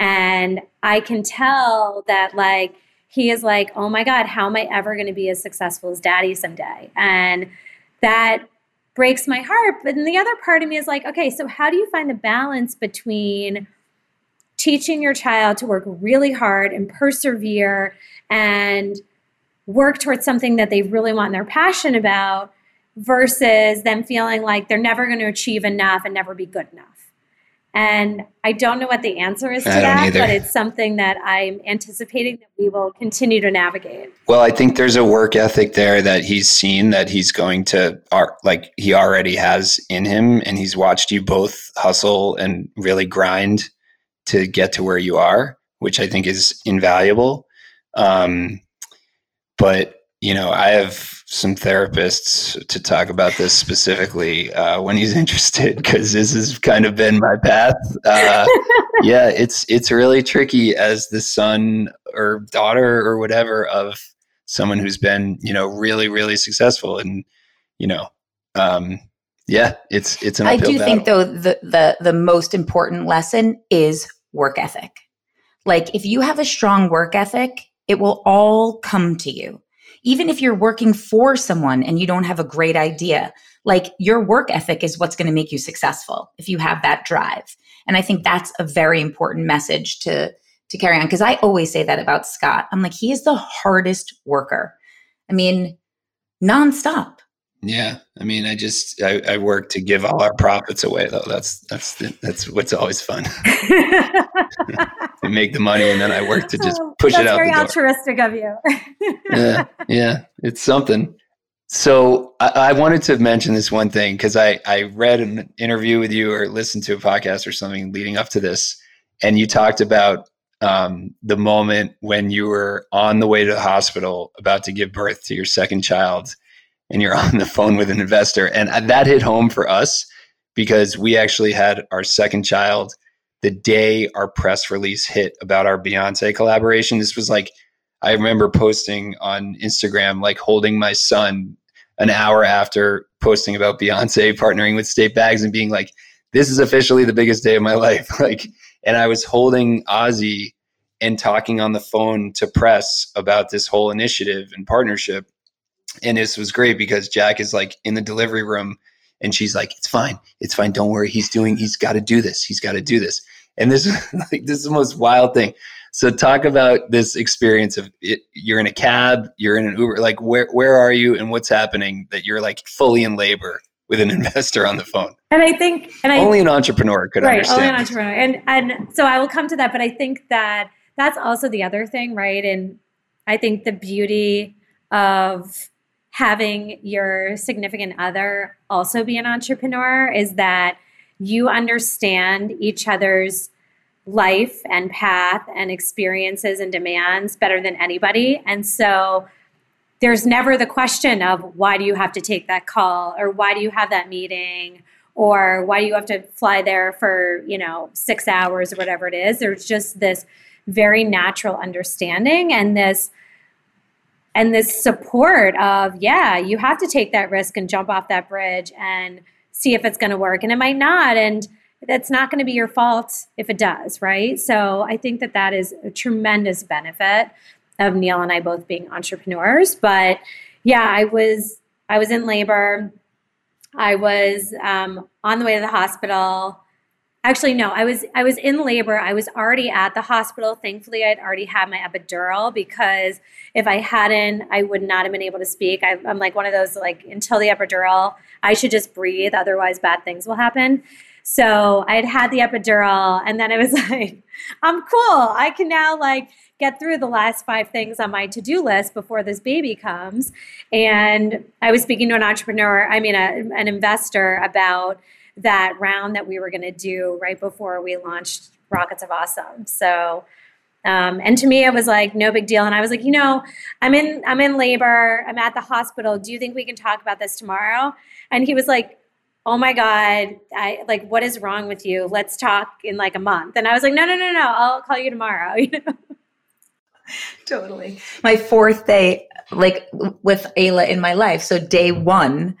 Speaker 3: And I can tell that, like, he is like, oh my God, how am I ever going to be as successful as daddy someday? And that breaks my heart. But then the other part of me is like, okay, so how do you find the balance between teaching your child to work really hard and persevere and work towards something that they really want and they're passionate about versus them feeling like they're never going to achieve enough and never be good enough? And I don't know what the answer is to that, either. but it's something that I'm anticipating that we will continue to navigate.
Speaker 2: Well, I think there's a work ethic there that he's seen that he's going to, like, he already has in him, and he's watched you both hustle and really grind to get to where you are, which I think is invaluable. Um, but you know, I have some therapists to talk about this specifically uh, when he's interested because this has kind of been my path. Uh, yeah, it's it's really tricky as the son or daughter or whatever of someone who's been you know really really successful and you know um, yeah it's it's an
Speaker 1: I do
Speaker 2: battle.
Speaker 1: think though the the the most important lesson is work ethic. Like if you have a strong work ethic, it will all come to you even if you're working for someone and you don't have a great idea, like your work ethic is what's going to make you successful if you have that drive. And I think that's a very important message to to carry on because I always say that about Scot. I'm like he is the hardest worker. I mean, nonstop.
Speaker 2: Yeah, I mean, I just I, I, work to give all our profits away though. That's that's that's what's always fun. to make the money, and then I work to just oh, push
Speaker 3: it
Speaker 2: out.
Speaker 3: Very altruistic of you.
Speaker 2: yeah, yeah, it's something. So I, I wanted to mention this one thing because I I read an interview with you or listened to a podcast or something leading up to this, and you talked about um, the moment when you were on the way to the hospital about to give birth to your second child and you're on the phone with an investor. And that hit home for us because we actually had our second child the day our press release hit about our Beyonce collaboration. This was like, I remember posting on Instagram, like holding my son an hour after posting about Beyonce partnering with State Bags and being like, this is officially the biggest day of my life. Like, and I was holding Ozzy and talking on the phone to press about this whole initiative and partnership. And this was great because Jacq is like in the delivery room and she's like, it's fine. It's fine. Don't worry. He's doing, he's got to do this. He's got to do this. And this is like, this is the most wild thing. So talk about this experience of it, you're in a cab, you're in an Uber, like where, where are you and what's happening that you're like fully in labor with an investor on the phone.
Speaker 3: And I think, and
Speaker 2: only
Speaker 3: I,
Speaker 2: an entrepreneur could
Speaker 3: right,
Speaker 2: understand.
Speaker 3: only an entrepreneur. And, and so I will come to that, but I think that that's also the other thing, right? And I think the beauty of having your significant other also be an entrepreneur is that you understand each other's life and path and experiences and demands better than anybody. And so there's never the question of why do you have to take that call or why do you have that meeting or why do you have to fly there for, you know, 6 hours or whatever it is. There's just this very natural understanding and this and this support of yeah you have to take that risk and jump off that bridge and see if it's going to work. And it might not and that's not going to be your fault if it does right? So i think that that is a tremendous benefit of neil and i both being entrepreneurs. But yeah i was i was in labor. I was um, on the way to the hospital Actually, no. I was I was in labor. I was already at the hospital. Thankfully, I'd already had my epidural because if I hadn't, I would not have been able to speak. I, I'm like one of those like until the epidural, I should just breathe. Otherwise, bad things will happen. So I had had the epidural, and then I was like, I'm cool. I can now like get through the last five things on my to-do list before this baby comes. And I was speaking to an entrepreneur, I mean, a, an investor about that round that we were going to do right before we launched Rockets of Awesome. So, um, and to me, it was like no big deal. And I was like, you know, I'm in I'm in labor. I'm at the hospital. Do you think we can talk about this tomorrow? And he was like, oh my god, I like what is wrong with you? Let's talk in like a month. And I was like, no, no, no, no. I'll call you tomorrow. You know.
Speaker 1: Totally. My fourth day, like with Ayla in my life. So day one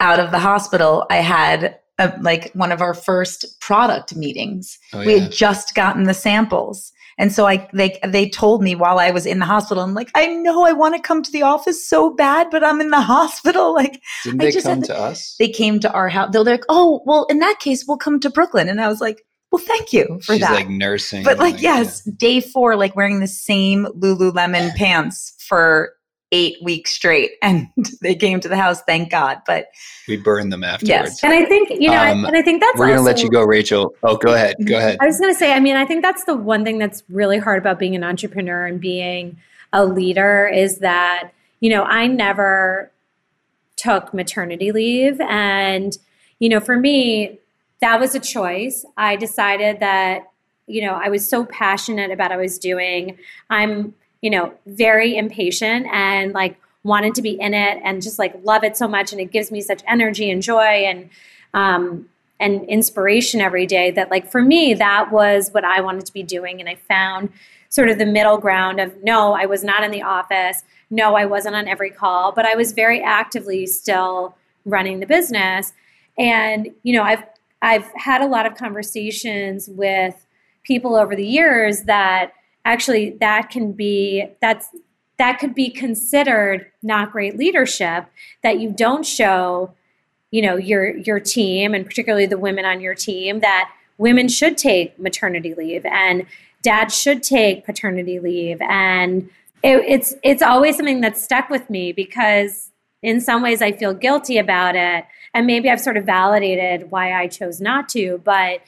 Speaker 1: out of the hospital, I had a, like one of our first product meetings. Oh, yeah. We had just gotten the samples. And so I they they told me while I was in the hospital, I'm like, I know I want to come to the office so bad, but I'm in the hospital. Like
Speaker 2: Didn't they come to us?
Speaker 1: They came to our house. They're like, Oh, well, in that case, we'll come to Brooklyn. And I was like, well, thank you for
Speaker 2: She's
Speaker 1: that.
Speaker 2: like nursing.
Speaker 1: But like, like yes, yeah. day four, like wearing the same Lululemon pants for eight weeks straight and they came to the house thank god but
Speaker 2: we burned them afterwards.
Speaker 3: Yes and i think you know um, and i think that's
Speaker 2: we're gonna let you go rachel. Oh go ahead go ahead.
Speaker 3: I was gonna say i mean i think that's the one thing that's really hard about being an entrepreneur and being a leader is that you know i never took maternity leave and you know for me that was a choice. I decided that you know i was so passionate about what i was doing. I'm you know, very impatient and like wanted to be in it and just like love it so much. And it gives me such energy and joy and, um, and inspiration every day that like for me that was what i wanted to be doing. And i found sort of the middle ground of no i was not in the office. No i wasn't on every call but i was very actively still running the business. And you know i've i've had a lot of conversations with people over the years that actually that can be that's that could be considered not great leadership that you don't show you know your your team and particularly the women on your team that women should take maternity leave and dad should take paternity leave. And it, it's it's always something that's stuck with me because in some ways I feel guilty about it. And maybe I've sort of validated why I chose not to but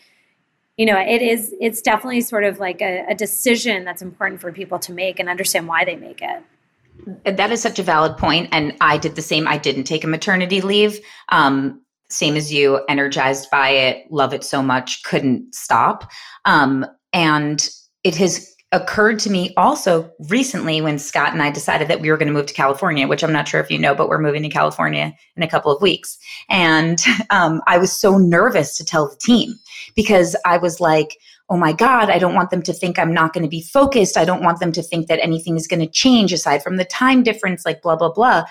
Speaker 3: you know it is it's definitely sort of like a, a decision that's important for people to make and understand why they make it.
Speaker 1: That is such a valid point and i did the same. I didn't take a maternity leave. Um, same as you energized by it love it so much couldn't stop. Um, and it has occurred to me also recently when Scot and I decided that we were going to move to California, which I'm not sure if you know, but we're moving to California in a couple of weeks. And um, I was so nervous to tell the team because I was like, oh my God, I don't want them to think I'm not going to be focused. I don't want them to think that anything is going to change aside from the time difference, like blah, blah, blah.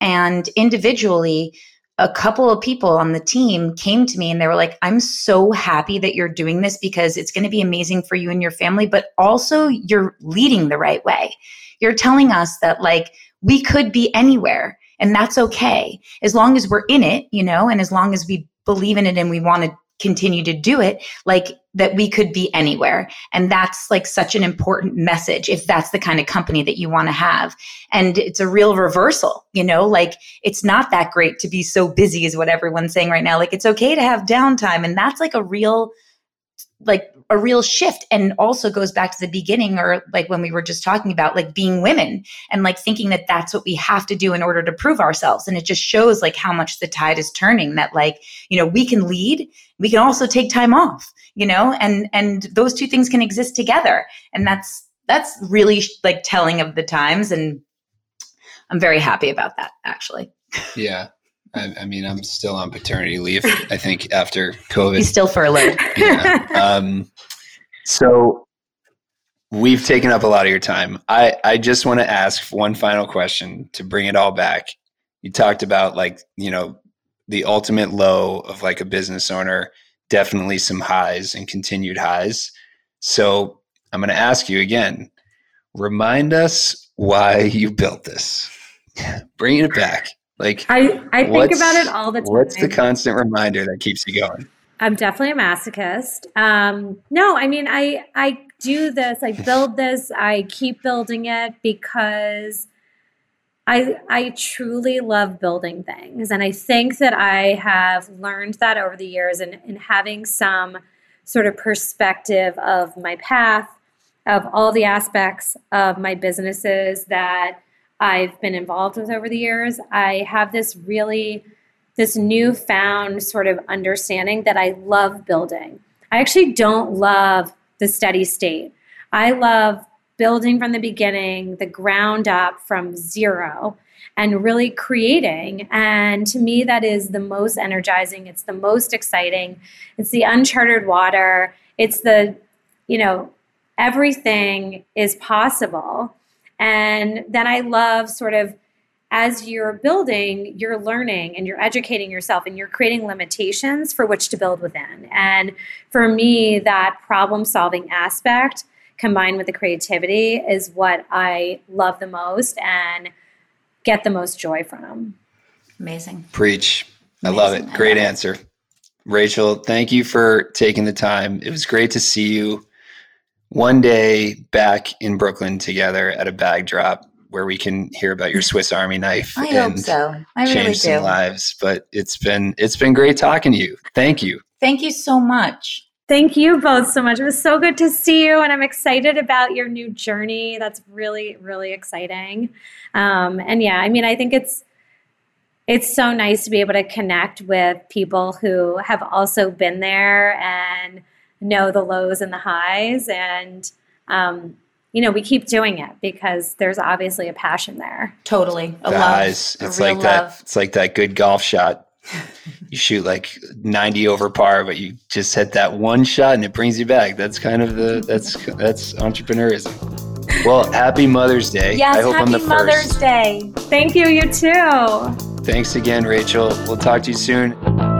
Speaker 1: And individually, a couple of people on the team came to me and they were like, I'm so happy that you're doing this because it's going to be amazing for you and your family, but also you're leading the right way. You're telling us that, like, we could be anywhere and that's okay as long as we're in it, you know, and as long as we believe in it and we want to continue to do it like that we could be anywhere. And that's like such an important message if that's the kind of company that you want to have. And it's a real reversal you know? Like it's not that great to be so busy is what everyone's saying right now. Like it's okay to have downtime and that's like a real like a real shift and also goes back to the beginning or like when we were just talking about like being women and like thinking that that's what we have to do in order to prove ourselves. And it just shows like how much the tide is turning that like you know we can lead we can also take time off you know and and those two things can exist together. And that's that's really like telling of the times. And i'm very happy about that actually.
Speaker 2: Yeah I, I, mean, I'm still on paternity leave. I think after COVID,
Speaker 1: he's still furloughed.
Speaker 2: yeah. Um, so we've taken up a lot of your time. I I just want to ask one final question to bring it all back. You talked about like you know the ultimate low of like a business owner. Definitely some highs and continued highs. So I'm going to ask you again. Remind us why you built this. Bringing it back. Like
Speaker 3: I, I think about it all the time.
Speaker 2: What's the constant reminder that keeps you going?
Speaker 3: I'm definitely a masochist. Um, no, I mean I I do this, I build this, I keep building it because I I truly love building things. And I think that I have learned that over the years and, and having some sort of perspective of my path, of all the aspects of my businesses that I've been involved with over the years, I have this really this newfound sort of understanding that I love building. I actually don't love the steady state. I love building from the beginning, the ground up from zero, and really creating. And to me, that is the most energizing. It's the most exciting. It's the uncharted water. It's the, you know, everything is possible. And then I love sort of as you're building, you're learning and you're educating yourself and you're creating limitations for which to build within. And for me, that problem solving aspect combined with the creativity is what I love the most and get the most joy from.
Speaker 1: Amazing.
Speaker 2: Preach. I Amazing. love it. Great love answer. It. Rachel, thank you for taking the time. It was great to see you one day back in Brooklyn together at a bag drop where we can hear about your Swiss Army knife.
Speaker 1: I hope so. I change really
Speaker 2: some lives. But it's been it's been great talking to you. Thank you.
Speaker 1: Thank you so much.
Speaker 3: Thank you both so much. It was so good to see you, and I'm excited about your new journey. That's really, really exciting. Um, and yeah, I mean, I think it's it's so nice to be able to connect with people who have also been there and know the lows and the highs, and um, you know, we keep doing it because there's obviously a passion there.
Speaker 1: Totally,
Speaker 2: a Guys, love, it's like that. It's like that good golf shot. You shoot like 90 over par but you just hit that one shot and it brings you back. That's kind of the that's that's entrepreneurism. Well happy mother's day.
Speaker 1: Yes, i hope happy i'm the mother's day.
Speaker 3: Thank you you too.
Speaker 2: Thanks again rachel. We'll talk to you soon